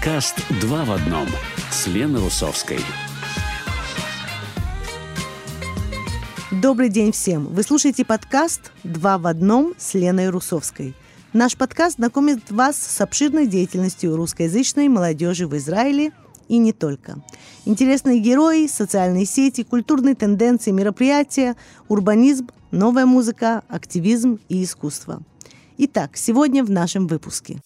Подкаст «Два в одном» с Леной Русовской. Добрый день всем! Вы слушаете подкаст «Два в одном» с Леной Русовской. Наш подкаст знакомит вас с обширной деятельностью русскоязычной молодежи в Израиле и не только. Интересные герои, социальные сети, культурные тенденции, мероприятия, урбанизм, новая музыка, активизм и искусство. Итак, сегодня в нашем выпуске.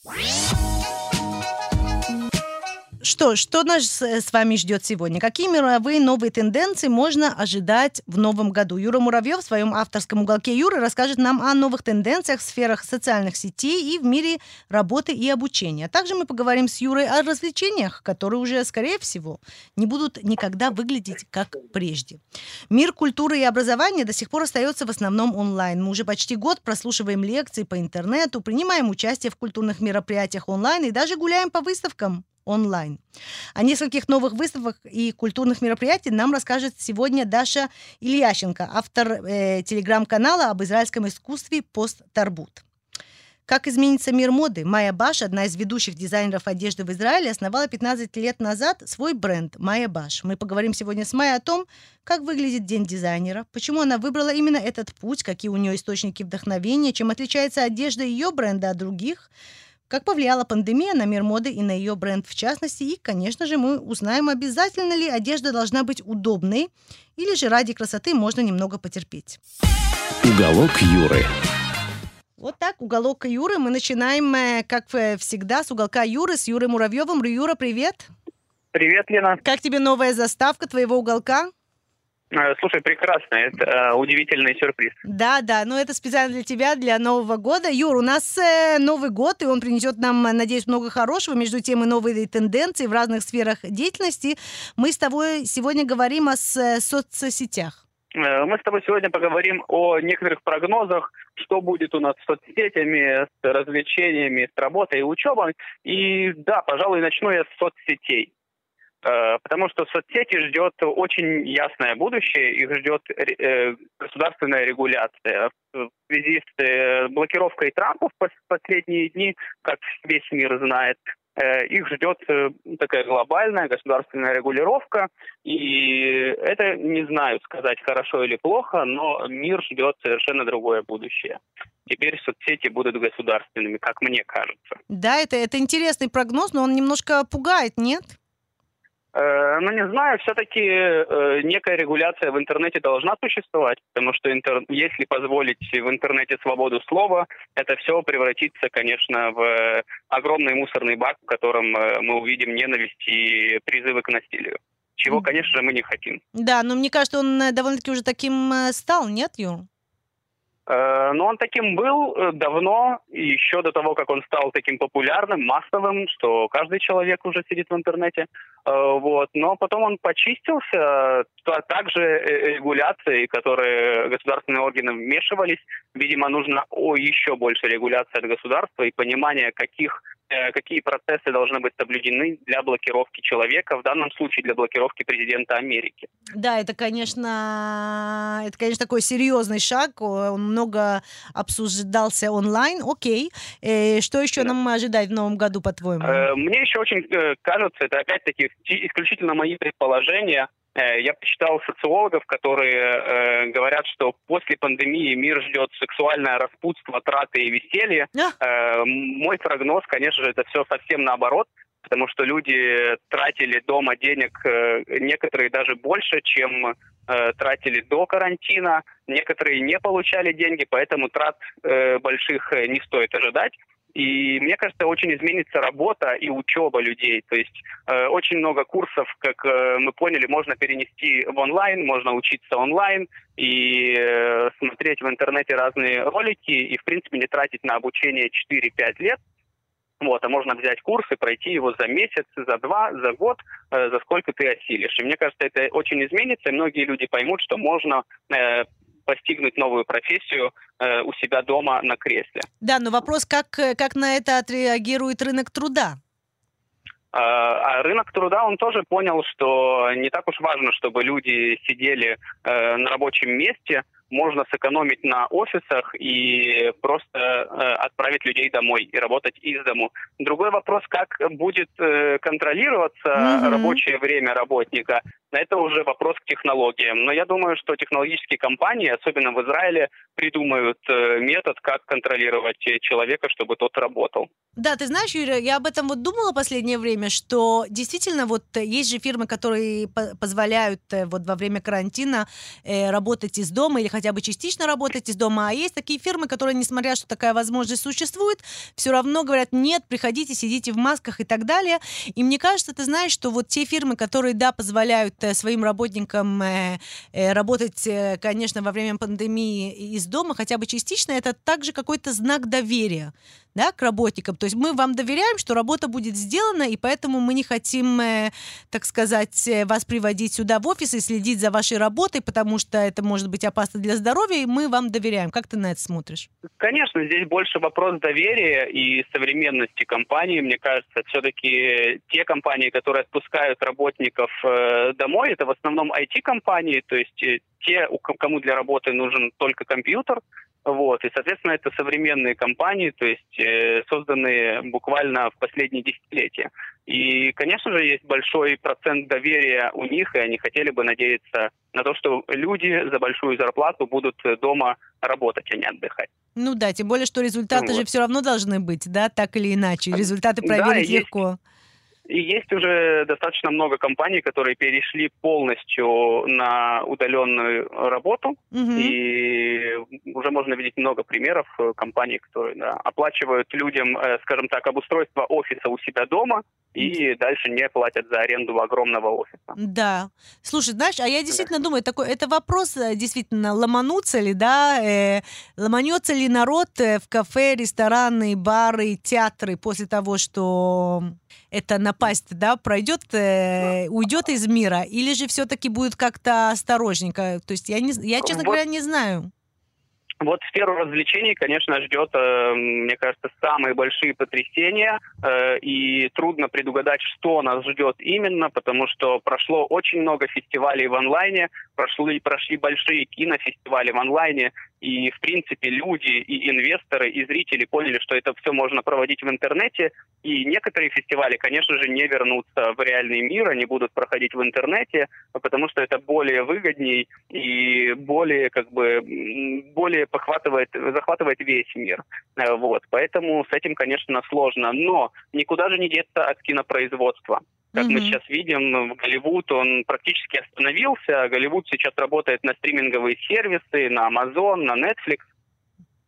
Что, что нас с вами ждет сегодня? Какие мировые новые тенденции можно ожидать в новом году? Юра Муравьев в своем авторском уголке Юры расскажет нам о новых тенденциях в сферах социальных сетей и в мире работы и обучения. Также мы поговорим с Юрой о развлечениях, которые уже, скорее всего, не будут никогда выглядеть как прежде. Мир культуры и образования до сих пор остается в основном онлайн. Мы уже почти год прослушиваем лекции по интернету, принимаем участие в культурных мероприятиях онлайн и даже гуляем по выставкам онлайн. О нескольких новых выставках и культурных мероприятиях нам расскажет сегодня Даша Ильященко, автор э, телеграм-канала об израильском искусстве «Пост Тарбут». Как изменится мир моды? Майя Баш, одна из ведущих дизайнеров одежды в Израиле, основала 15 лет назад свой бренд Майя Баш. Мы поговорим сегодня с Майей о том, как выглядит День дизайнера, почему она выбрала именно этот путь, какие у нее источники вдохновения, чем отличается одежда ее бренда от других – как повлияла пандемия на мир моды и на ее бренд в частности. И, конечно же, мы узнаем, обязательно ли одежда должна быть удобной, или же ради красоты можно немного потерпеть. Уголок Юры. Вот так, уголок Юры. Мы начинаем, э, как всегда, с уголка Юры, с Юрой Муравьевым. Юра, привет. Привет, Лена. Как тебе новая заставка твоего уголка? Э, слушай, прекрасно, это э, удивительный сюрприз. Да, да, но это специально для тебя, для Нового года. Юр, у нас э, Новый год, и он принесет нам, надеюсь, много хорошего, между тем и новые тенденции в разных сферах деятельности. Мы с тобой сегодня говорим о соцсетях. Мы с тобой сегодня поговорим о некоторых прогнозах, что будет у нас с соцсетями, с развлечениями, с работой и учебой. И да, пожалуй, начну я с соцсетей. Э, потому что соцсети ждет очень ясное будущее, их ждет э, государственная регуляция. В связи с э, блокировкой Трампа в последние дни, как весь мир знает, их ждет такая глобальная государственная регулировка, и это не знаю сказать хорошо или плохо, но мир ждет совершенно другое будущее. Теперь соцсети будут государственными, как мне кажется. Да, это, это интересный прогноз, но он немножко пугает, нет? Э, ну, не знаю, все-таки э, некая регуляция в интернете должна существовать, потому что интер... если позволить в интернете свободу слова, это все превратится, конечно, в огромный мусорный бак, в котором э, мы увидим ненависть и призывы к насилию. Чего, конечно же, мы не хотим. Да, но мне кажется, он довольно-таки уже таким стал, нет, Юр? Э, но он таким был э, давно, еще до того, как он стал таким популярным, массовым, что каждый человек уже сидит в интернете. Э, вот. Но потом он почистился, также регуляции, которые государственные органы вмешивались. Видимо, нужно о, еще больше регуляции от государства и понимание, каких Э, какие процессы должны быть соблюдены для блокировки человека, в данном случае для блокировки президента Америки. Да, это, конечно, это, конечно, такой серьезный шаг. Он много обсуждался онлайн. Окей. И э, что еще да. нам ожидать в новом году, по-твоему? Э, мне еще очень кажется, это опять-таки исключительно мои предположения, Э, я почитал социологов, которые э, говорят, что после пандемии мир ждет сексуальное распутство, траты и веселье. Э, мой прогноз, конечно же, это все совсем наоборот, потому что люди тратили дома денег, э, некоторые даже больше, чем э, тратили до карантина, некоторые не получали деньги, поэтому трат э, больших не стоит ожидать. И мне кажется, очень изменится работа и учеба людей. То есть э, очень много курсов, как э, мы поняли, можно перенести в онлайн, можно учиться онлайн и э, смотреть в интернете разные ролики и, в принципе, не тратить на обучение 4-5 лет. Вот, а можно взять курс и пройти его за месяц, за два, за год, э, за сколько ты осилишь. И мне кажется, это очень изменится, и многие люди поймут, что можно э, постигнуть новую профессию э, у себя дома на кресле. Да, но вопрос, как, э, как на это отреагирует рынок труда? А, а рынок труда, он тоже понял, что не так уж важно, чтобы люди сидели э, на рабочем месте, можно сэкономить на офисах и просто э, отправить людей домой и работать из дому. Другой вопрос, как будет э, контролироваться mm-hmm. рабочее время работника. Это уже вопрос к технологиям. Но я думаю, что технологические компании, особенно в Израиле, придумают э, метод, как контролировать человека, чтобы тот работал. Да, ты знаешь, Юрий, я об этом вот думала последнее время, что действительно вот есть же фирмы, которые позволяют э, вот во время карантина э, работать из дома или хотя бы частично работать из дома, а есть такие фирмы, которые, несмотря что такая возможность существует, все равно говорят, нет, приходите, сидите в масках и так далее. И мне кажется, ты знаешь, что вот те фирмы, которые, да, позволяют своим работникам работать, конечно, во время пандемии из дома, хотя бы частично, это также какой-то знак доверия да, к работникам. То есть мы вам доверяем, что работа будет сделана, и поэтому мы не хотим, э, так сказать, э, вас приводить сюда в офис и следить за вашей работой, потому что это может быть опасно для здоровья, и мы вам доверяем. Как ты на это смотришь? Конечно, здесь больше вопрос доверия и современности компании. Мне кажется, все-таки те компании, которые отпускают работников э, домой, это в основном IT-компании, то есть те, кому для работы нужен только компьютер, вот, и, соответственно, это современные компании, то есть э, созданные буквально в последние десятилетия. И, конечно же, есть большой процент доверия у них, и они хотели бы надеяться на то, что люди за большую зарплату будут дома работать, а не отдыхать. Ну да, тем более, что результаты вот. же все равно должны быть, да, так или иначе. Результаты проверить да, легко. Есть и есть уже достаточно много компаний, которые перешли полностью на удаленную работу. Угу. И уже можно видеть много примеров э, компаний, которые да, оплачивают людям, э, скажем так, обустройство офиса у себя дома и дальше не платят за аренду огромного офиса. Да. Слушай, знаешь, а я действительно да. думаю, такой, это вопрос э, действительно, ломанутся ли, да, э, ломанется ли народ в кафе, рестораны, бары, театры после того, что эта напасть, да, пройдет, э, уйдет из мира, или же все-таки будет как-то осторожненько? То есть я, не, я честно вот. говоря, не знаю. Вот сферу развлечений, конечно, ждет, э, мне кажется, самые большие потрясения, э, и трудно предугадать, что нас ждет именно, потому что прошло очень много фестивалей в онлайне, прошли, прошли большие кинофестивали в онлайне, и, в принципе, люди и инвесторы, и зрители поняли, что это все можно проводить в интернете, и некоторые фестивали, конечно же, не вернутся в реальный мир, они будут проходить в интернете, потому что это более выгодней и более, как бы, более похватывает, захватывает весь мир. Э, вот. Поэтому с этим, конечно, сложно. Но никуда же не деться от кинопроизводства. Как mm-hmm. мы сейчас видим, Голливуд, он практически остановился. Голливуд сейчас работает на стриминговые сервисы, на Amazon, на Netflix.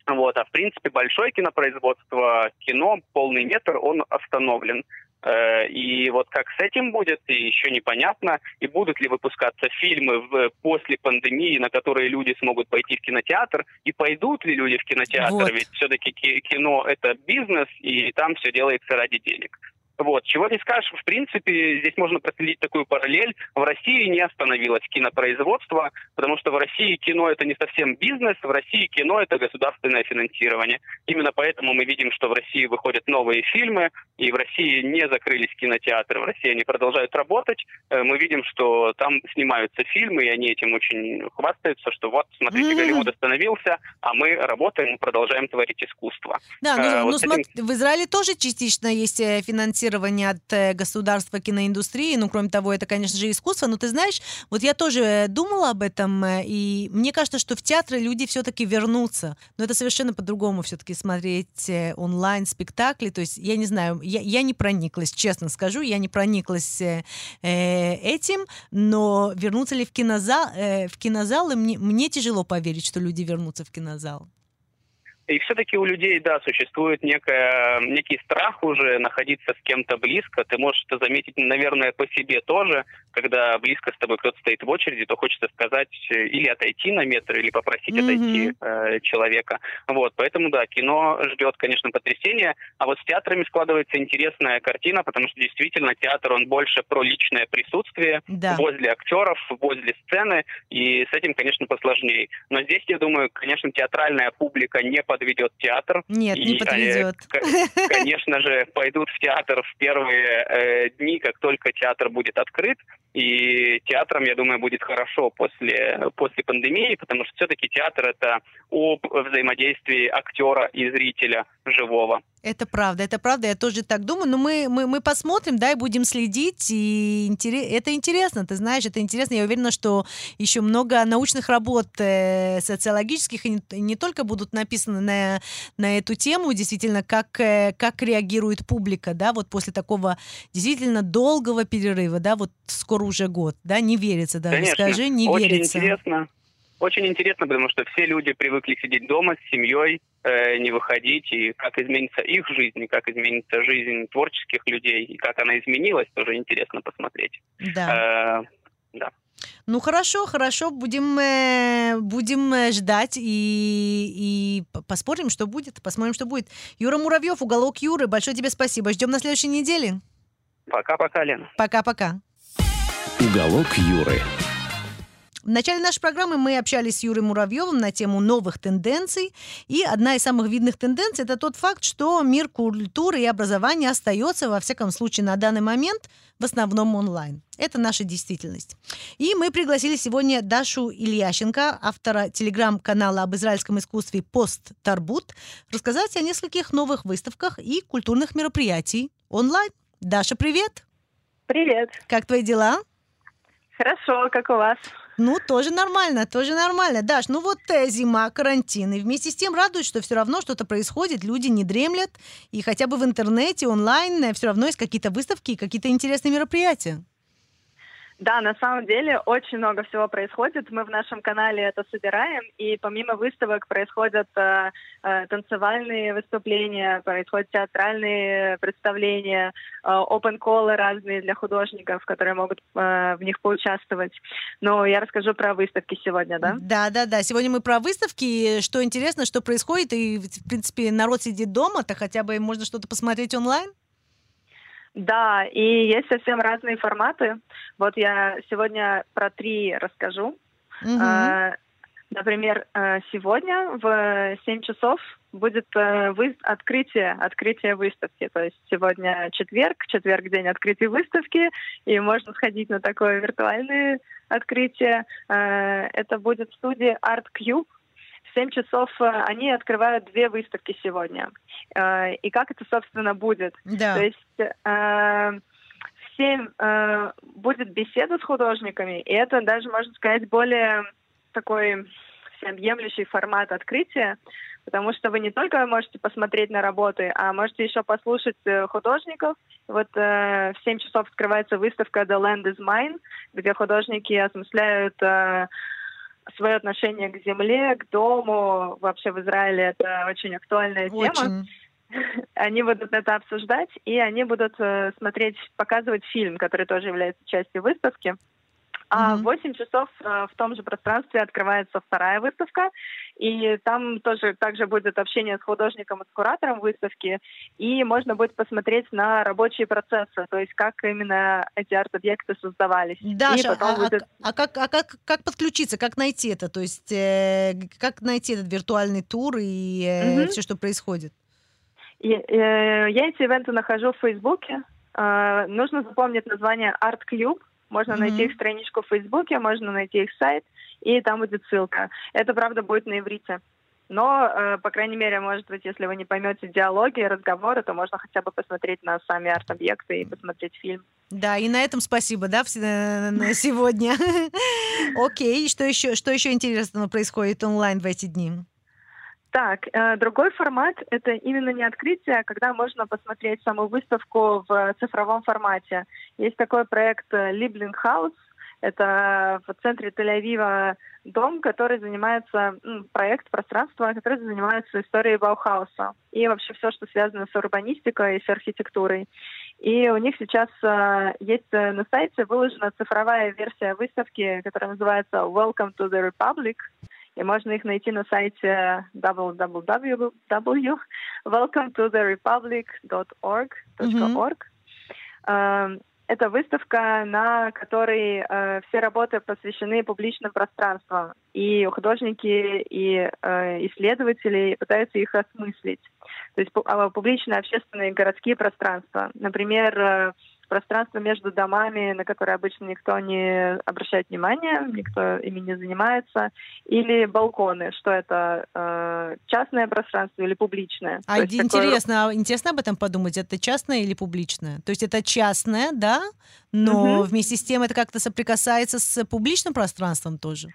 Вот. А в принципе большое кинопроизводство, кино, полный метр, он остановлен. Э, и вот как с этим будет, и еще непонятно. И будут ли выпускаться фильмы в, после пандемии, на которые люди смогут пойти в кинотеатр, и пойдут ли люди в кинотеатр, вот. ведь все-таки кино это бизнес, и там все делается ради денег. Вот. Чего не скажешь, в принципе, здесь можно проследить такую параллель. В России не остановилось кинопроизводство, потому что в России кино это не совсем бизнес, в России кино это государственное финансирование. Именно поэтому мы видим, что в России выходят новые фильмы, и в России не закрылись кинотеатры, в России они продолжают работать. Э, мы видим, что там снимаются фильмы, и они этим очень хвастаются, что вот, смотрите, mm-hmm. Голливуд остановился, а мы работаем и продолжаем творить искусство. Да, ну, а, ну вот смотри, этим... в Израиле тоже частично есть э, финансирование финансирование от э, государства киноиндустрии. Ну, кроме того, это, конечно же, искусство. Но ты знаешь, вот я тоже думала об этом, э, и мне кажется, что в театры люди все-таки вернутся. Но это совершенно по-другому все-таки смотреть э, онлайн-спектакли. То есть, я не знаю, я, я не прониклась, честно скажу, я не прониклась э, этим, но вернуться ли в кинозал, э, в кинозалы, мне, мне тяжело поверить, что люди вернутся в кинозал. И все-таки у людей, да, существует некая, некий страх уже находиться с кем-то близко. Ты можешь это заметить, наверное, по себе тоже. Когда близко с тобой кто-то стоит в очереди, то хочется сказать э, или отойти на метр, или попросить mm-hmm. отойти э, человека. Вот, поэтому, да, кино ждет, конечно, потрясения. А вот с театрами складывается интересная картина, потому что действительно театр, он больше про личное присутствие да. возле актеров, возле сцены, и с этим, конечно, посложнее. Но здесь, я думаю, конечно, театральная публика не под подведет театр. Нет, И не подведет. они, конечно же, пойдут в театр в первые э, дни, как только театр будет открыт. И театрам, я думаю, будет хорошо после, после пандемии, потому что все-таки театр это об взаимодействии актера и зрителя живого. Это правда, это правда, я тоже так думаю, но мы, мы, мы посмотрим, да, и будем следить, и интере- это интересно, ты знаешь, это интересно, я уверена, что еще много научных работ э, социологических и не, не только будут написаны на, на эту тему, действительно, как, э, как реагирует публика, да, вот после такого действительно долгого перерыва, да, вот скоро уже год, да, не верится даже, Конечно, скажи, не очень верится. интересно. Очень интересно, потому что все люди привыкли сидеть дома с семьей, э, не выходить, и как изменится их жизнь, и как изменится жизнь творческих людей, и как она изменилась, тоже интересно посмотреть. Да. Э, да. Ну хорошо, хорошо, будем, э, будем э, ждать и, и посмотрим, что будет. Посмотрим, что будет. Юра Муравьев, уголок Юры, большое тебе спасибо. Ждем на следующей неделе. Пока-пока, Лена. Пока-пока. Уголок Юры. В начале нашей программы мы общались с Юрой Муравьевым на тему новых тенденций. И одна из самых видных тенденций – это тот факт, что мир культуры и образования остается, во всяком случае, на данный момент, в основном онлайн. Это наша действительность. И мы пригласили сегодня Дашу Ильященко, автора телеграм-канала об израильском искусстве «Пост Тарбут», рассказать о нескольких новых выставках и культурных мероприятий онлайн. Даша, привет! Привет. Как твои дела? Хорошо, как у вас? Ну, тоже нормально, тоже нормально. Даш, ну вот э, зима, карантин. И вместе с тем радует, что все равно что-то происходит, люди не дремлят. И хотя бы в интернете, онлайн, все равно есть какие-то выставки и какие-то интересные мероприятия. Да, на самом деле очень много всего происходит. Мы в нашем канале это собираем, и помимо выставок происходят э, э, танцевальные выступления, происходят театральные представления, э, open колы разные для художников, которые могут э, в них поучаствовать. Но я расскажу про выставки сегодня, да? Да, да, да. Сегодня мы про выставки, что интересно, что происходит. И, в принципе, народ сидит дома, то хотя бы можно что-то посмотреть онлайн. Да, и есть совсем разные форматы. Вот я сегодня про три расскажу. А, Например, э, сегодня в 7 часов будет э, открытие, открытие выставки. То есть сегодня четверг, четверг день открытия выставки, и можно сходить на такое виртуальное открытие. Это будет в студии Art Cube. В 7 часов э, они открывают две выставки сегодня. Э, И как это, собственно, будет? Да. То есть э, в 7 э, будет беседа с художниками, и это даже, можно сказать, более такой всеобъемлющий формат открытия, потому что вы не только можете посмотреть на работы, а можете еще послушать художников. Вот э, в 7 часов открывается выставка The Land is Mine, где художники осмысляют э, свое отношение к земле, к дому. Вообще в Израиле это очень актуальная тема Очень. они будут это обсуждать, и они будут э, смотреть, показывать фильм, который тоже является частью выставки. А в 8 часов э, в том же пространстве открывается вторая выставка, и там тоже также будет общение с художником и с куратором выставки, и можно будет посмотреть на рабочие процессы, то есть как именно эти арт-объекты создавались. Даша, а, а будет... к- а как, а как, как подключиться, как найти это? То есть э, как найти этот виртуальный тур и Мгм. все, что происходит? И, э, я эти ивенты нахожу в Фейсбуке. Э, нужно запомнить название Art Cube. Можно Мгм. найти их страничку в Фейсбуке, можно найти их сайт, и там будет ссылка. Это, правда, будет на иврите. Но, э, по крайней мере, может быть, если вы не поймете диалоги, разговоры, то можно хотя бы посмотреть на сами арт-объекты и посмотреть фильм. Да, и на этом спасибо, да, вс- на сегодня. Окей, и что еще, что еще интересного происходит онлайн в эти дни? Так, э, другой формат — это именно не открытие, а когда можно посмотреть саму выставку в цифровом формате. Есть такой проект э, Liebling House. Это в центре Тель-Авива дом, который занимается, проект пространства, который занимается историей Баухауса. И вообще все, что связано с урбанистикой и с архитектурой. И у них сейчас э, есть на сайте выложена цифровая версия выставки, которая называется Welcome to the Republic. И можно их найти на сайте www.welcometotherepublic.org. Мгм. .org. Эм, это выставка, на которой э, все работы посвящены публичным пространствам. И художники, и э, исследователи пытаются их осмыслить. То есть а, публичные, общественные городские пространства. Например, э, пространство между домами, на которые обычно никто не обращает внимания, никто ими не занимается, или балконы, что это э, частное пространство или публичное. А интересно, такое... интересно об этом подумать, это частное или публичное? То есть это частное, да, но угу. вместе с тем это как-то соприкасается с публичным пространством тоже?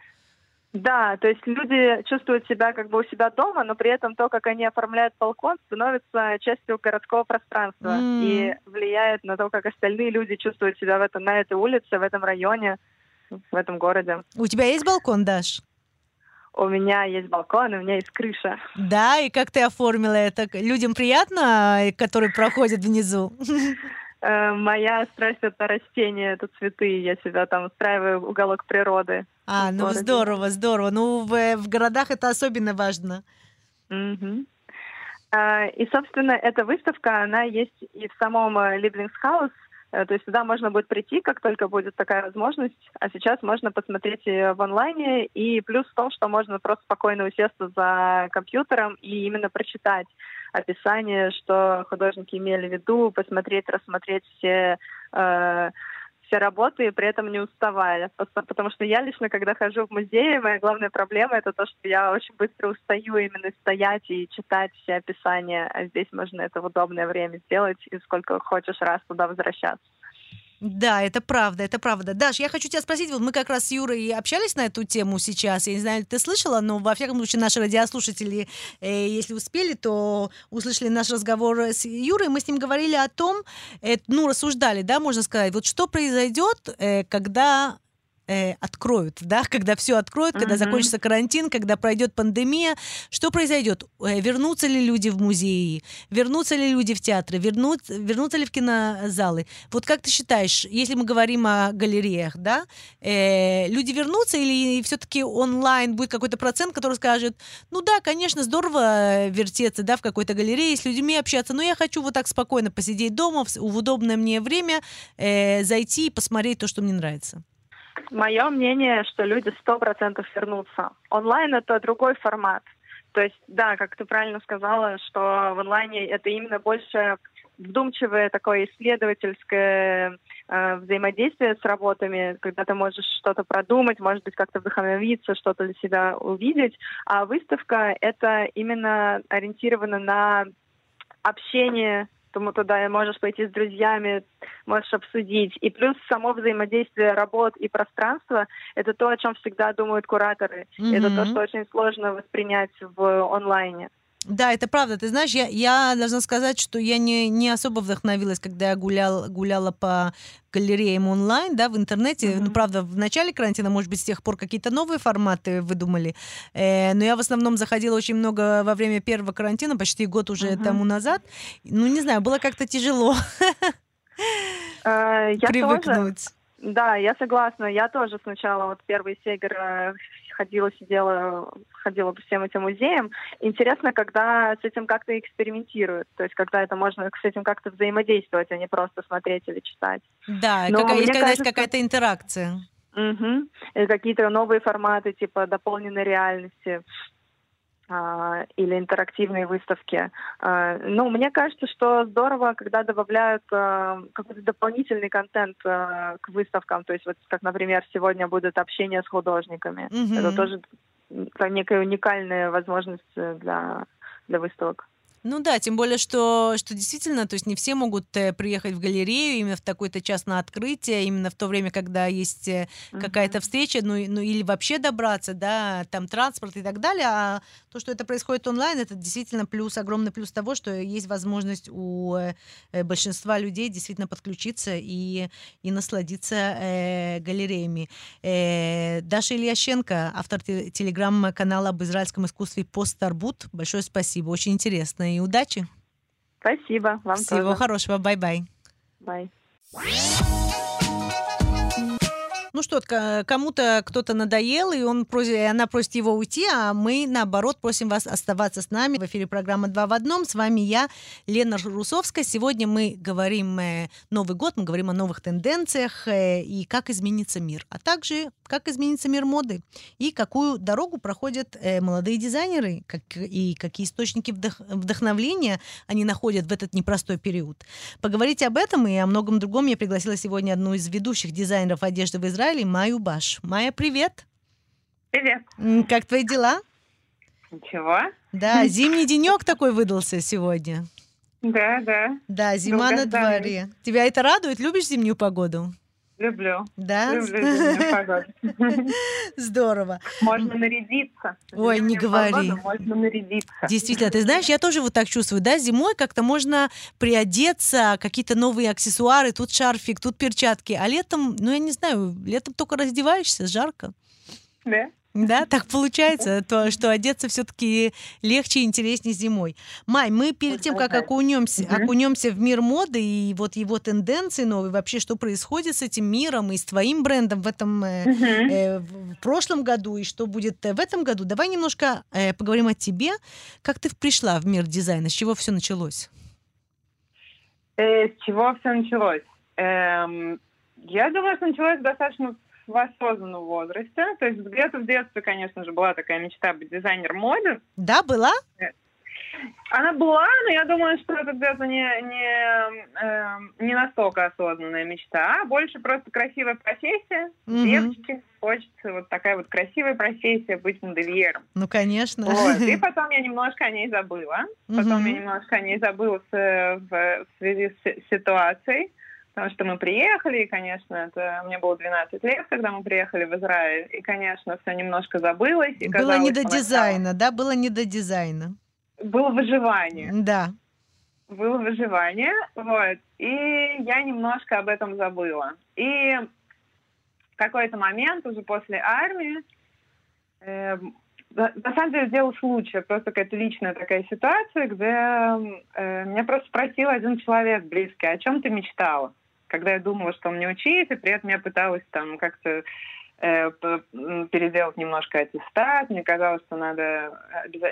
Да, то есть люди чувствуют себя как бы у себя дома, но при этом то, как они оформляют балкон, становится частью городского пространства mm. и влияет на то, как остальные люди чувствуют себя в этом, на этой улице, в этом районе, в этом городе. У тебя есть балкон, Даш? У меня есть балкон, у меня есть крыша. Да, и как ты оформила это? Людям приятно, которые проходят внизу? Э, моя страсть это растения, это цветы. Я себя там устраиваю уголок природы. А, ну здорово, здорово. Ну, в, в городах это особенно важно. Угу. И, собственно, эта выставка, она есть и в самом Либлингсхаус, э, то есть туда можно будет прийти, как только будет такая возможность. А сейчас можно посмотреть в онлайне. И плюс в том, что можно просто спокойно усесться за компьютером и именно прочитать описание, что художники имели в виду, посмотреть, рассмотреть все э, все работы и при этом не уставая. Потому что я лично, когда хожу в музей, моя главная проблема это то, что я очень быстро устаю именно стоять и читать все описания, а здесь можно это в удобное время сделать и сколько хочешь раз туда возвращаться. Да, это правда, это правда. Даш, я хочу тебя спросить, вот мы как раз с Юрой общались на эту тему сейчас, я не знаю, ты слышала, но во всяком случае наши радиослушатели, э, если успели, то услышали наш разговор с Юрой, мы с ним говорили о том, э, ну, рассуждали, да, можно сказать, вот что произойдет, э, когда э, откроют, да, когда все откроют, когда mm-hmm. закончится карантин, когда пройдет пандемия, что произойдет? Э, вернутся ли люди в музеи? Вернутся ли люди в театры? Вернут, вернутся ли в кинозалы? Вот как ты считаешь, если мы говорим о галереях, да, э, люди вернутся или все-таки онлайн будет какой-то процент, который скажет, ну да, конечно, здорово вертеться, да, в какой-то галерее, с людьми общаться, но я хочу вот так спокойно посидеть дома в, в удобное мне время, э, зайти и посмотреть то, что мне нравится. Мое мнение, что люди сто процентов вернутся. Онлайн это другой формат. То есть, да, как ты правильно сказала, что в онлайне это именно больше вдумчивое такое исследовательское э, взаимодействие с работами, когда ты можешь что-то продумать, может быть, как-то вдохновиться, что-то для себя увидеть. А выставка — это именно ориентировано на общение Тому туда можешь пойти с друзьями, можешь обсудить. И плюс само взаимодействие работ и пространства — это то, о чем всегда думают кураторы. Mm-hmm. Это то, что очень сложно воспринять в онлайне. Да, это правда. Ты знаешь, я, я должна сказать, что я не, не особо вдохновилась, когда я гулял, гуляла по галереям онлайн, да, в интернете. Mm-hmm. Ну, правда, в начале карантина, может быть, с тех пор какие-то новые форматы выдумали. Э, но я в основном заходила очень много во время первого карантина, почти год уже mm-hmm. тому назад. Ну, не знаю, было как-то тяжело э, привыкнуть. Да, я согласна. Я тоже сначала вот первый сегер э, ходила, сидела, ходила по всем этим музеям. Интересно, когда с этим как-то экспериментируют, то есть когда это можно с этим как-то взаимодействовать, а не просто смотреть или читать. Да, Но какая, когда кажется, есть какая-то интеракция. Угу. какие-то новые форматы, типа дополненной реальности или интерактивные выставки. А, ну, мне кажется, что здорово, когда добавляют а, какой-то дополнительный контент к выставкам. То есть, вот как, например, сегодня будет общение с художниками. Mm-hmm. Это тоже некая уникальная возможность для, для выставок. Ну да, тем более, что, что действительно, то есть не все могут э, приехать в галерею именно в такой-то час на открытие, именно в то время, когда есть э, какая-то встреча, ну, ну или вообще добраться, да, там транспорт и так далее. А то, что это происходит онлайн, это действительно плюс, огромный плюс того, что есть возможность у э, большинства людей действительно подключиться и, и насладиться э, галереями. Э, Даша Ильященко, автор телеграм-канала об израильском искусстве «Постарбут». Большое спасибо, очень интересно и удачи. Спасибо, вам Всего тоже. хорошего, bye-bye. Bye. Ну что что, кому-то кто-то надоел, и он просит, и она просит его уйти, а мы, наоборот, просим вас оставаться с нами. В эфире программа «Два в одном». С вами я, Лена Русовская. Сегодня мы говорим э, Новый год, мы говорим о новых тенденциях э, и как изменится мир, а также как изменится мир моды и какую дорогу проходят э, молодые дизайнеры как, и какие источники вдох, вдохновления они находят в этот непростой период. Поговорить об этом и о многом другом я пригласила сегодня одну из ведущих дизайнеров одежды в Израиле, Майю Баш. Майя, привет! Привет! Как твои дела? Ничего. Да, зимний денек такой выдался сегодня. Да, да. Да, зима на дворе. Тебя это радует? Любишь зимнюю погоду? Люблю. Да? Люблю. Здорово. Можно нарядиться. Ой, не говори. можно нарядиться. Действительно, ты знаешь, я тоже вот так чувствую, да, зимой как-то можно приодеться, какие-то новые аксессуары, тут шарфик, тут перчатки, а летом, ну, я не знаю, летом только раздеваешься, жарко. Да. Да, так получается, то, что одеться все-таки легче и интереснее зимой. Май, мы перед тем, как окунемся, окунемся в мир моды и вот его тенденции новые, вообще, что происходит с этим миром и с твоим брендом в этом угу. э, в прошлом году и что будет в этом году, давай немножко э, поговорим о тебе. Как ты пришла в мир дизайна, с чего все началось? Э, с чего все началось? Эм, я думаю, что началось достаточно в осознанном возрасте. То есть где-то в детстве, конечно же, была такая мечта быть дизайнером моды. Да, была? Она была, но я думаю, что это где-то не, не, э, не настолько осознанная мечта, а больше просто красивая профессия. Mm-hmm. Девочки, хочется вот такая вот красивая профессия быть модельером. Ну, конечно. Вот. И потом я немножко о ней забыла. Потом mm-hmm. я немножко о ней забыла в, в, в связи с ситуацией. Потому что мы приехали, и, конечно, это мне было 12 лет, когда мы приехали в Израиль, и, конечно, все немножко забылось. И было не до дизайна, да? Было не до дизайна. Было выживание. Да. Было выживание, вот. И я немножко об этом забыла. И в какой-то момент, уже после армии, э, на самом деле дело случая, просто какая-то личная такая ситуация, где э, меня просто спросил один человек близкий, о чем ты мечтала? Когда я думала, что мне учить, и при этом я пыталась там как-то э, переделать немножко аттестат. Мне казалось, что надо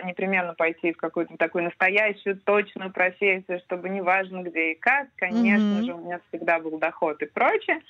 непременно пойти в какую-то такую настоящую, точную профессию, чтобы неважно где и как, конечно mm-hmm. же, у меня всегда был доход и прочее.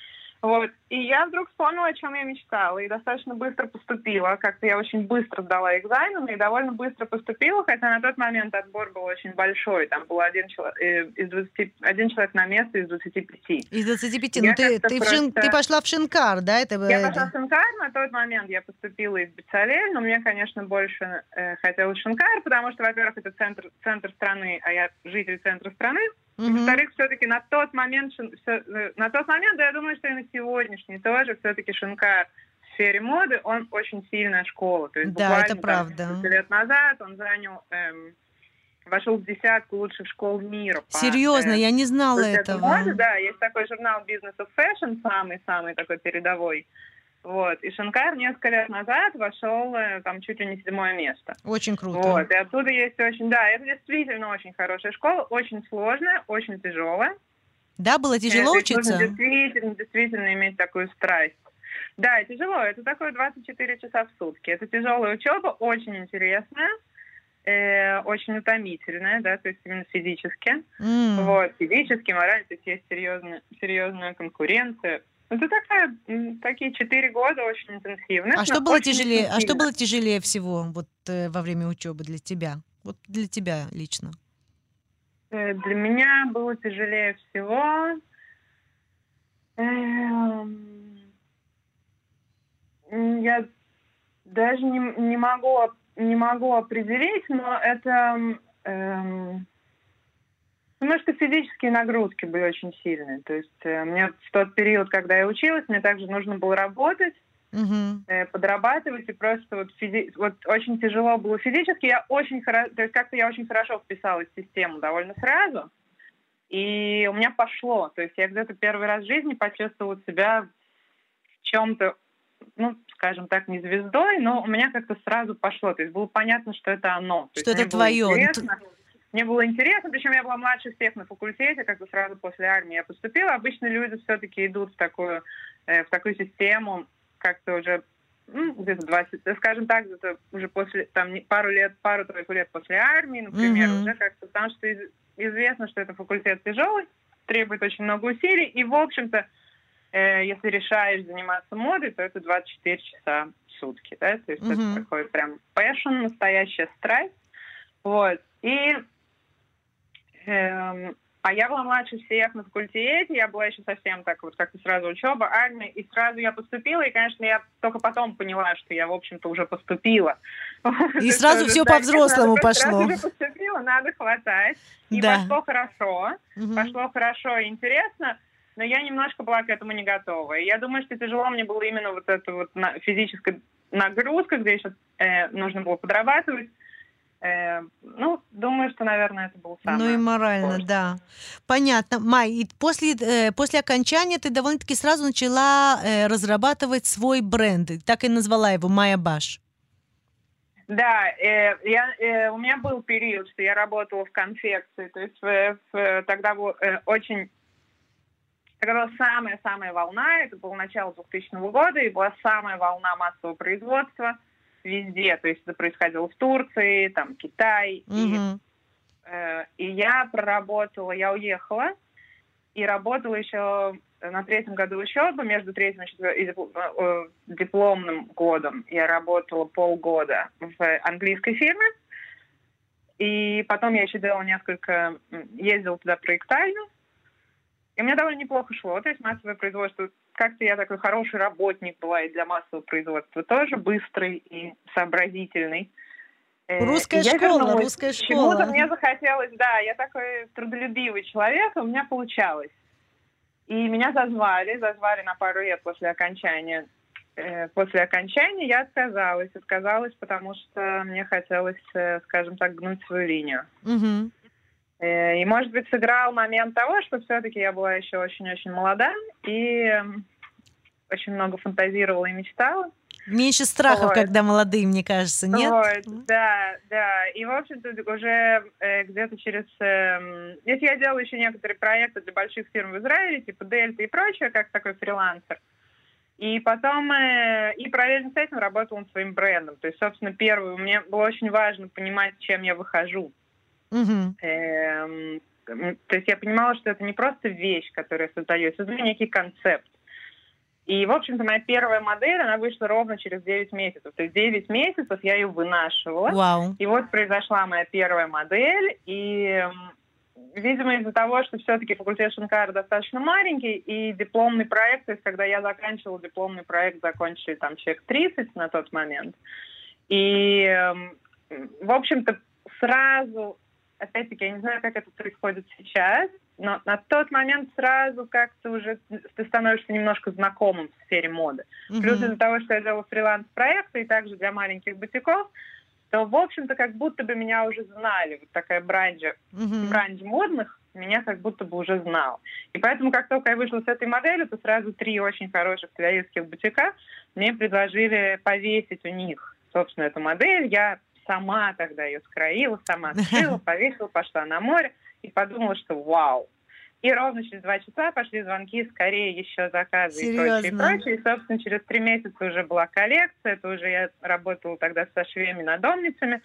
Вот. И я вдруг вспомнила, о чем я мечтала, и достаточно быстро поступила. Как-то я очень быстро сдала экзамены и довольно быстро поступила, хотя на тот момент отбор был очень большой. Там был один человек, э, из 20, один человек на место из 25. Из 25. Я ну, ты, ты, просто... шин, ты пошла в Шинкар, да? Это... Я пошла в Шинкар, на тот момент я поступила из Бецалель, но мне, конечно, больше э, хотелось Шинкар, потому что, во-первых, это центр, центр страны, а я житель центра страны. Угу. Во-вторых, все-таки на тот момент, э, на тот момент, да, я думаю, что и на сегодняшний тоже все-таки Шинкар в сфере моды, он очень сильная школа. То есть да, это правда. Там, лет назад он занял, эм, вошел в десятку лучших школ мира. По, Серьезно, э, я не знала этого. Моды, да, есть такой журнал Business of Fashion, самый-самый такой передовой. Вот. И Шанкар несколько лет назад вошел э, там чуть ли не седьмое место. Очень круто. Вот. И оттуда есть очень, да, это действительно очень хорошая школа, очень сложная, очень тяжелая. Да, было тяжело это учиться? Действительно, действительно иметь такую страсть. Да, тяжело. Это такое 24 часа в сутки. Это тяжелая учеба, очень интересная, э, очень утомительная, да, то есть именно физически. Mm. Вот, физически, морально, то есть есть серьезная, серьезная конкуренция, это такая, такие четыре года очень интенсивных. А что было тяжелее? А что было тяжелее всего вот э, во время учебы для тебя? Вот для тебя лично? Э, для меня было тяжелее всего. Эм, я даже не, не могу не могу определить, но это эм, Потому что физические нагрузки были очень сильные. То есть э, мне в тот период, когда я училась, мне также нужно было работать, угу. э, подрабатывать, и просто вот, физи... вот очень тяжело было физически. Я очень хорошо, то есть как-то я очень хорошо вписалась в систему довольно сразу, и у меня пошло. То есть я где-то первый раз в жизни почувствовала себя в чем-то, ну, скажем так, не звездой, но у меня как-то сразу пошло. То есть было понятно, что это оно. То что это твое. Интересно. Мне было интересно, причем я была младше всех на факультете, как бы сразу после армии я поступила. Обычно люди все-таки идут в такую, э, в такую систему как-то уже ну, где-то 20, скажем так, где-то уже после, там, пару лет, пару-тройку лет после армии, например, mm-hmm. уже как-то, потому что из, известно, что это факультет тяжелый, требует очень много усилий, и, в общем-то, э, если решаешь заниматься модой, то это 24 часа в сутки, да, то есть mm-hmm. это такой прям passion, настоящая страсть, вот, и эм, а я была младше всех на факультете, я была еще совсем так вот как-то сразу учеба, армия, и сразу я поступила, и, конечно, я только потом поняла, что я, в общем-то, уже поступила. И сразу все по-взрослому пошло. Сразу поступила, надо хватать. И пошло хорошо, пошло хорошо и интересно, но я немножко была к этому не готова. И я думаю, что тяжело мне было именно вот эта вот физическая нагрузка, где еще э, нужно было подрабатывать, Э, ну, думаю, что, наверное, это был самый. Ну и морально, сложный. да. Понятно. Май, и после, э, после окончания ты довольно-таки сразу начала э, разрабатывать свой бренд. Так и назвала его Майя Баш. Да, э, я, э, у меня был период, что я работала в конфекции. То есть в, в, тогда был э, очень... Была самая-самая волна, это было начало 2000 года, и была самая волна массового производства – везде. То есть это происходило в Турции, там, Китай. Угу. И, э, и я проработала, я уехала и работала еще на третьем году учебы, между третьим и э, дипломным годом я работала полгода в английской фирме. И потом я еще делала несколько, ездила туда проектально. И мне довольно неплохо шло. То есть массовое производство как-то я такой хороший работник была и для массового производства. Тоже быстрый и сообразительный. Э, русская я школа, вернулась. русская школа. Почему-то мне захотелось, да, я такой трудолюбивый человек, у меня получалось. И меня зазвали, зазвали на пару лет после окончания. Э, после окончания я отказалась. Отказалась, потому что мне хотелось, э, скажем так, гнуть свою линию. Угу. И, может быть, сыграл момент того, что все-таки я была еще очень-очень молода и очень много фантазировала и мечтала. Меньше страхов, вот. когда молодые, мне кажется, нет? Вот, да, да. И, в общем-то, уже э, где-то через... Э, если я делала еще некоторые проекты для больших фирм в Израиле, типа Дельта и прочее, как такой фрилансер. И потом, э, и параллельно с этим работала над своим брендом. То есть, собственно, первый, мне было очень важно понимать, чем я выхожу. Угу. Эм, то есть я понимала, что это не просто вещь, которая создается, это некий концепт. И, в общем-то, моя первая модель, она вышла ровно через 9 месяцев. То есть 9 месяцев я ее вынашивала. Вау. И вот произошла моя первая модель. И, видимо, из-за того, что все-таки факультет Шинкара достаточно маленький, и дипломный проект, то есть когда я заканчивала дипломный проект, закончили там человек 30 на тот момент. И, в общем-то, сразу опять-таки, я не знаю, как это происходит сейчас, но на тот момент сразу как-то уже ты становишься немножко знакомым в сфере моды. Mm-hmm. Плюс из-за того, что я делала фриланс-проекты и также для маленьких бутиков, то, в общем-то, как будто бы меня уже знали. Вот такая бранжа, mm-hmm. бранж модных меня как будто бы уже знал. И поэтому, как только я вышла с этой моделью, то сразу три очень хороших тель бутика мне предложили повесить у них, собственно, эту модель. Я сама тогда ее скроила, сама сшила, повесила, пошла на море и подумала, что вау. И ровно через два часа пошли звонки, скорее еще заказы Серьезно? и прочее, и прочее. И, собственно, через три месяца уже была коллекция. Это уже я работала тогда со швеями надомницами.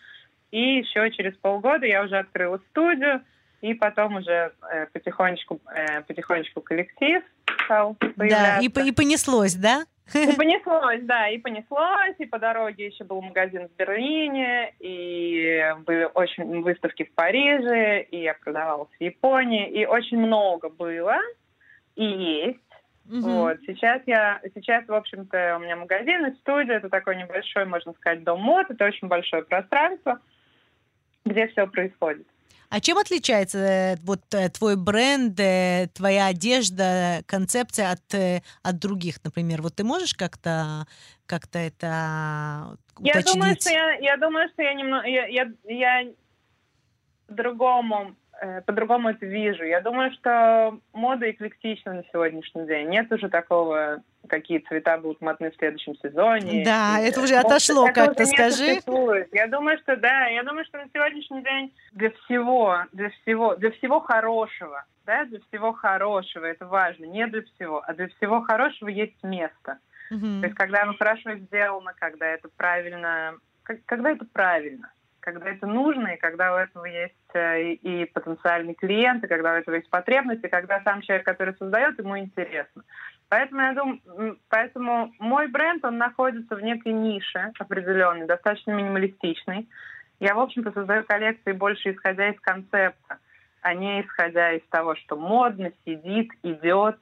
И еще через полгода я уже открыла студию. И потом уже э, потихонечку, э, потихонечку коллектив стал появляться. Да, и, и понеслось, да? И понеслось, да, и понеслось, и по дороге еще был магазин в Берлине, и были очень выставки в Париже, и я продавалась в Японии, и очень много было, и есть. Угу. Вот. Сейчас я, сейчас, в общем-то, у меня магазин и студия, это такой небольшой, можно сказать, дом мод, это очень большое пространство, где все происходит. А чем отличается э, вот э, твой бренд, э, твоя одежда, концепция от, от других, например? Вот ты можешь как-то как-то это уточнить? Я думаю, что я, я думаю, что я немного я, я, я по-другому по-другому это вижу. Я думаю, что мода эклектична на сегодняшний день. Нет уже такого какие цвета будут модны в следующем сезоне. Да, и, это уже отошло как-то, скажи. Я думаю, что да, я думаю, что на сегодняшний день для всего, для всего, для всего хорошего, да, для всего хорошего, это важно, не для всего, а для всего хорошего есть место. Мгм. То есть, когда оно хорошо сделано, когда это правильно, когда это правильно, когда это нужно, и когда у этого есть э, и, потенциальный клиент, и когда у этого есть потребность, и когда сам человек, который создает, ему интересно. Поэтому я думаю, поэтому мой бренд, он находится в некой нише определенной, достаточно минималистичной. Я, в общем-то, создаю коллекции больше исходя из концепта, а не исходя из того, что модно, сидит, идет.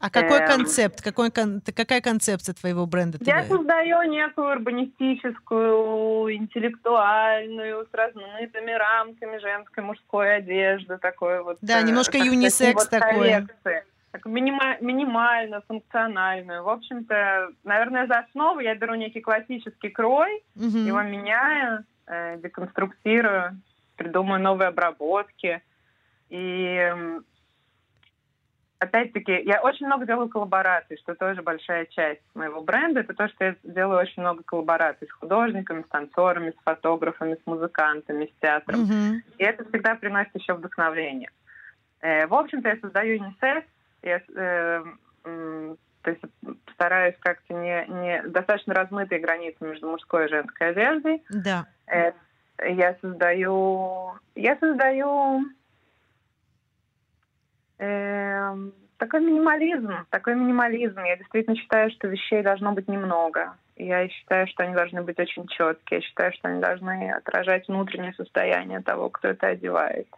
А какой Эм. концепт? Какой какая концепция твоего бренда? Я создаю некую урбанистическую, интеллектуальную, с размытыми рамками женской, мужской одежды, такой вот. Да, э, немножко юнисекс вот коллекции. Так, минима- минимально, функциональную. В общем-то, наверное, за основу я беру некий классический крой, Мгм. его меняю, э, деконструктирую, придумаю новые обработки. И опять-таки, я очень много делаю коллабораций, что тоже большая часть моего бренда. Это то, что я делаю очень много коллабораций с художниками, с танцорами, с фотографами, с музыкантами, с театром. Мгм. И это всегда приносит еще вдохновение. Э, в общем-то, я создаю юнисекс, я э, м, то есть стараюсь как-то не, не достаточно размытые границы между мужской и женской одеждой. Да. Э, я создаю, я создаю такой минимализм, такой минимализм. Я действительно считаю, что вещей должно быть немного. Я считаю, что они должны быть очень четкие. Я считаю, что они должны отражать внутреннее состояние того, кто это одевает.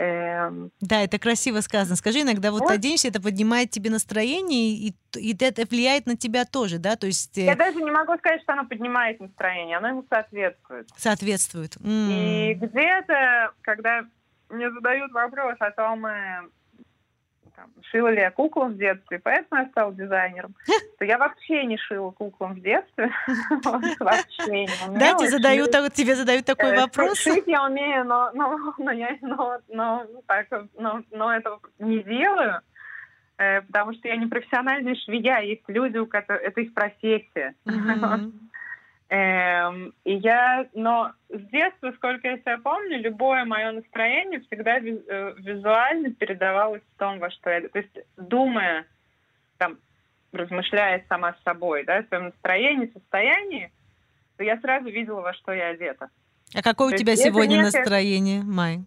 Эм, Да, это красиво сказано. Скажи, иногда вот Вот. оденешься, это поднимает тебе настроение, и, и это влияет на тебя тоже, да? То есть э, Я даже не могу сказать, что оно поднимает настроение, оно ему соответствует. соответствует. М. И где-то, когда мне задают вопрос о том, э, там, шила ли я куклам в детстве, поэтому я стала дизайнером, то я вообще не шила куклам в детстве. Вообще не Да, тебе задают, тебе задают такой Э, вопрос. Шить я умею, но, но, но, я, но, но, так, но, но этого не делаю, э, потому что я не профессиональная швея. Есть люди, у которых это их профессия. Эм, и я, но с детства, сколько я себя помню, любое мое настроение всегда э, визуально передавалось в том, во что я... То есть, думая, там, размышляя сама с собой, да, о своем настроении, состоянии, то я сразу видела, во что я одета. А какое у То тебя есть это сегодня некое- настроение, Май?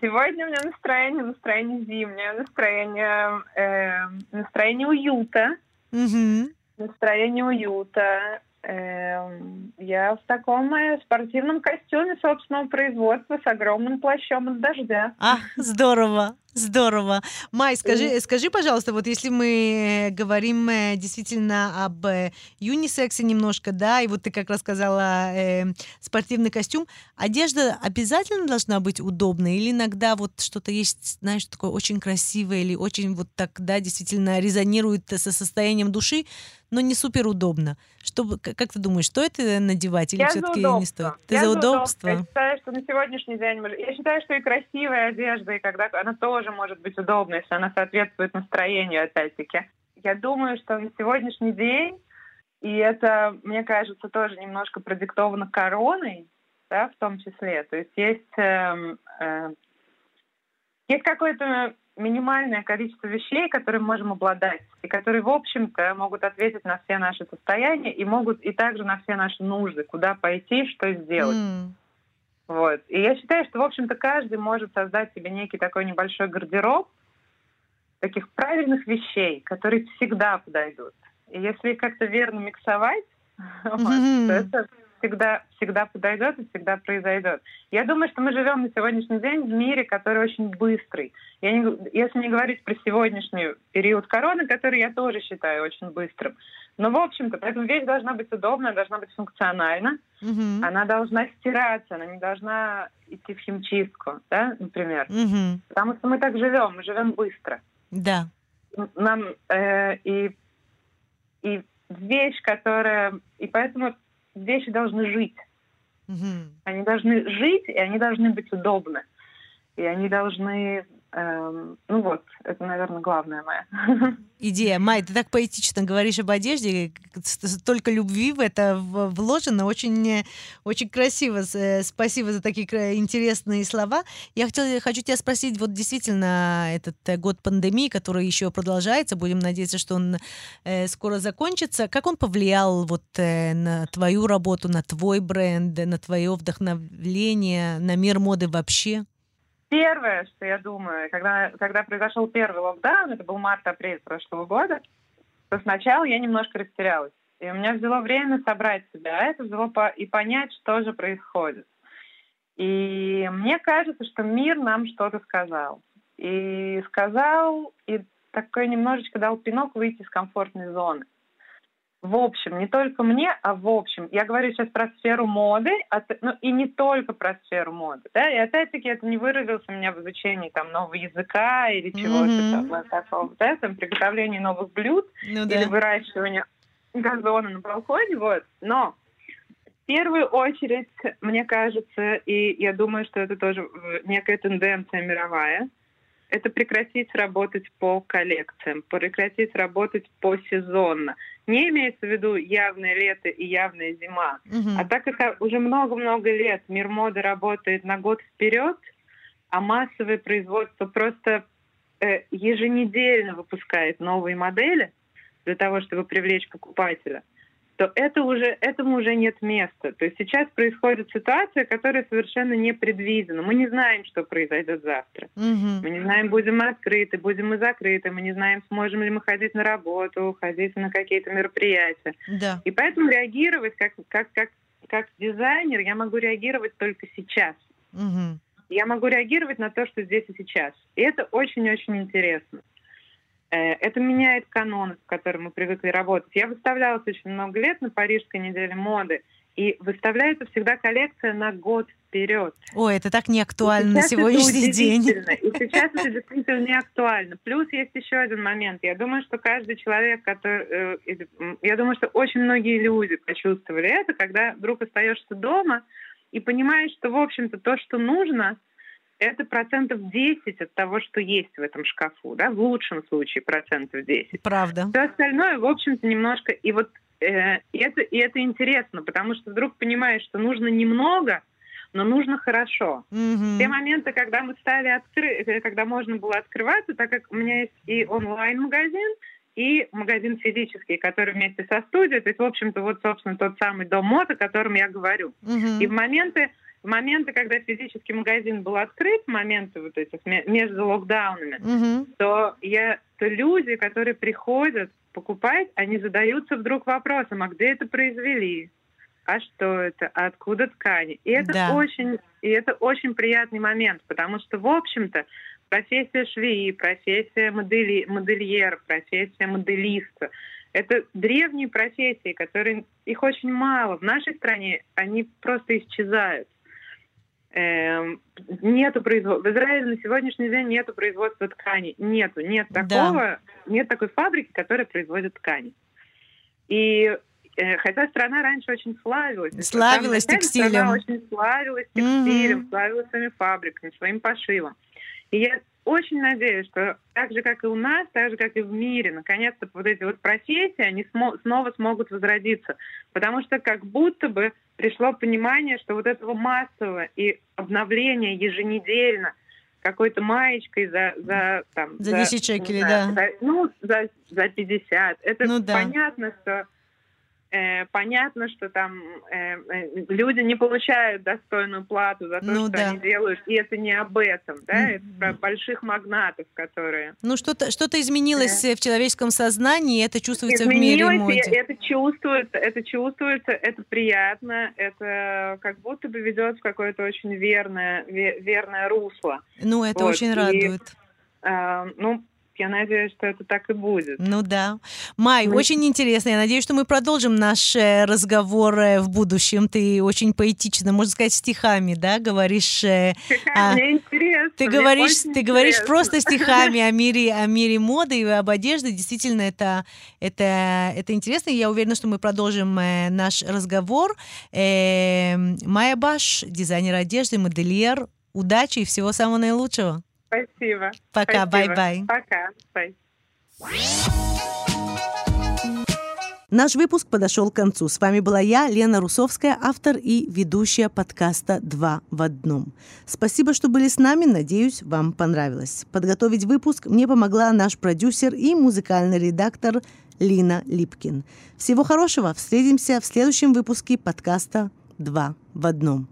Сегодня у меня настроение, настроение зимнее, настроение, эм, настроение уюта. Мгм. настроение уюта. Эм, Я в таком спортивном костюме собственного производства с огромным плащом от дождя. А, здорово, здорово. Май, скажи, скажи, пожалуйста, вот если мы э, говорим э, действительно об э, юнисексе немножко, да, и вот ты как рассказала э, спортивный костюм, одежда обязательно должна быть удобной или иногда вот что-то есть, знаешь, такое очень красивое или очень вот так, да, действительно резонирует со состоянием души, но не супер удобно. Чтобы, к- как ты думаешь, стоит это надевать или все-таки не стоит? Ты Я за удобство. Я считаю, что на сегодняшний день... Я считаю, что и красивая одежда, и когда она тоже может быть удобна, если она соответствует настроению, опять-таки. Я думаю, что на сегодняшний день, и это, мне кажется, тоже немножко продиктовано короной, да, в том числе. То есть есть, эм, э, есть какое-то минимальное количество вещей, которыми можем обладать, и которые, в общем-то, могут ответить на все наши состояния и могут и также на все наши нужды, куда пойти, что сделать. М, Вот. И я считаю, что, в общем-то, каждый может создать себе некий такой небольшой гардероб таких правильных вещей, которые всегда подойдут. И если их как-то верно миксовать, Мгм. то это всегда, всегда подойдет и всегда произойдет. Я думаю, что мы живем на сегодняшний день в мире, который очень быстрый. Я не если не говорить про сегодняшний период короны, который я тоже считаю очень быстрым. Но, в общем-то, поэтому вещь должна быть удобна, должна быть функциональна. мгм. Она должна стираться, она не должна идти в химчистку, да, например. Мгм. Потому что мы так живем, мы живем быстро. Да. Нам э, и, и вещь, которая... И поэтому вещи должны жить. Мгм. Они должны жить, и они должны быть удобны. И они должны Эм, ну вот, это, наверное, главная моя. Идея. Май, ты так поэтично говоришь об одежде, столько любви в это вложено, очень, очень красиво. Э, спасибо за такие интересные слова. Я хотела, хочу тебя спросить, вот действительно этот э, год пандемии, который еще продолжается, будем надеяться, что он э, скоро закончится, как он повлиял вот на твою работу, на твой бренд, на твое вдохновление, на мир моды вообще? Первое, что я думаю, когда, когда произошел первый локдаун, это был март-апрель прошлого года, то сначала я немножко растерялась. И у меня взяло время собрать себя, а это взяло по, и понять, что же происходит. И мне кажется, что мир нам что-то сказал. И сказал, и такой немножечко дал пинок выйти из комфортной зоны в общем, не только мне, а в общем. Я говорю сейчас про сферу моды, а, ну и не только про сферу моды. Да? И опять-таки это не выразилось у меня в изучении там нового языка или чего-то mm-hmm. там, такого, да, там, приготовлении новых блюд ну, или да. выращивания газона на балконе, вот. Но в первую очередь, мне кажется, и я думаю, что это тоже некая тенденция мировая, это прекратить работать по коллекциям, прекратить работать по сезонно. Не имеется в виду явное лето и явная зима. Угу. А так как уже много-много лет мир моды работает на год вперед, а массовое производство просто э, еженедельно выпускает новые модели для того, чтобы привлечь покупателя – то это уже, этому уже нет места. То есть сейчас происходит ситуация, которая совершенно не предвидена. Мы не знаем, что произойдет завтра. Угу. Мы не знаем, будем мы открыты, будем мы закрыты. Мы не знаем, сможем ли мы ходить на работу, ходить на какие-то мероприятия. Да. И поэтому реагировать как, как, как, как дизайнер я могу реагировать только сейчас. Угу. Я могу реагировать на то, что здесь и сейчас. И это очень-очень интересно. Э, это меняет канон, в котором мы привыкли работать. Я выставлялась очень много лет на Парижской неделе моды, и выставляется всегда коллекция на год вперед. Ой, это так не актуально на сегодняшний день. И сейчас это действительно не актуально. Плюс есть еще один момент. Я думаю, что каждый человек, который... Э, я думаю, что очень многие люди почувствовали это, когда вдруг остаешься дома и понимаешь, что, в общем-то, то, что нужно, это процентов 10 от того, что есть в этом шкафу, да, в лучшем случае процентов 10. Правда. Все остальное, в общем-то, немножко... И вот э, и это, и это интересно, потому что вдруг понимаешь, что нужно немного, но нужно хорошо. Mm-hmm. Те моменты, когда мы стали открыть, э, когда можно было открываться, так как у меня есть и онлайн-магазин, и магазин физический, который вместе со студией, то есть, в общем-то, вот, собственно, тот самый дом мод, о котором я говорю. Mm-hmm. И в моменты, моменты, когда физический магазин был открыт, моменты вот этих между локдаунами, угу. то, я, то люди, которые приходят покупать, они задаются вдруг вопросом, а где это произвели? А что это? А откуда ткани? И это да. очень, и это очень приятный момент, потому что, в общем-то, профессия швеи, профессия модели, модельер, профессия моделиста – это древние профессии, которые их очень мало. В нашей стране они просто исчезают. Эм, нету производства. В Израиле на сегодняшний день нету производства тканей. Нету. Нет такого, да. нет такой фабрики, которая производит ткани. И э, хотя страна раньше очень славилась. Славилась текстилем. Страна очень славилась текстилем, mm-hmm. славилась своими фабриками, своим пошивом. И я очень надеюсь, что так же, как и у нас, так же, как и в мире, наконец-то вот эти вот профессии, они смо- снова смогут возродиться. Потому что как будто бы пришло понимание, что вот этого массового и обновления еженедельно какой-то маечкой за, за там... За 10 шекелей, да. За, ну, за, за 50. Это ну, да. понятно, что Э, понятно, что там э, э, люди не получают достойную плату за то, ну, что да. они делают, и это не об этом, да, mm-hmm. это про больших магнатов, которые... Ну, что-то что изменилось да. в человеческом сознании, и это чувствуется изменилось, в мире моде. это чувствуется, это чувствуется, это приятно, это как будто бы ведет в какое-то очень верное, верное русло. Ну, это вот. очень радует. И, э, ну, я надеюсь, что это так и будет. Ну да. Май, мы... очень интересно. Я надеюсь, что мы продолжим наш э, разговор э, в будущем. Ты очень поэтично, можно сказать, стихами, да, говоришь. Э, а... Мне интересно. Ты говоришь, ты говоришь просто стихами о мире, о мире моды и об одежде. Действительно, это, это, это интересно. Я уверена, что мы продолжим наш разговор. Майя Баш, дизайнер одежды, модельер. Удачи и всего самого наилучшего. Спасибо. Пока, bye-bye. Пока. Bye. Наш выпуск подошел к концу. С вами была я, Лена Русовская, автор и ведущая подкаста «Два в одном». Спасибо, что были с нами. Надеюсь, вам понравилось. Подготовить выпуск мне помогла наш продюсер и музыкальный редактор Лина Липкин. Всего хорошего. Встретимся в следующем выпуске подкаста «Два в одном».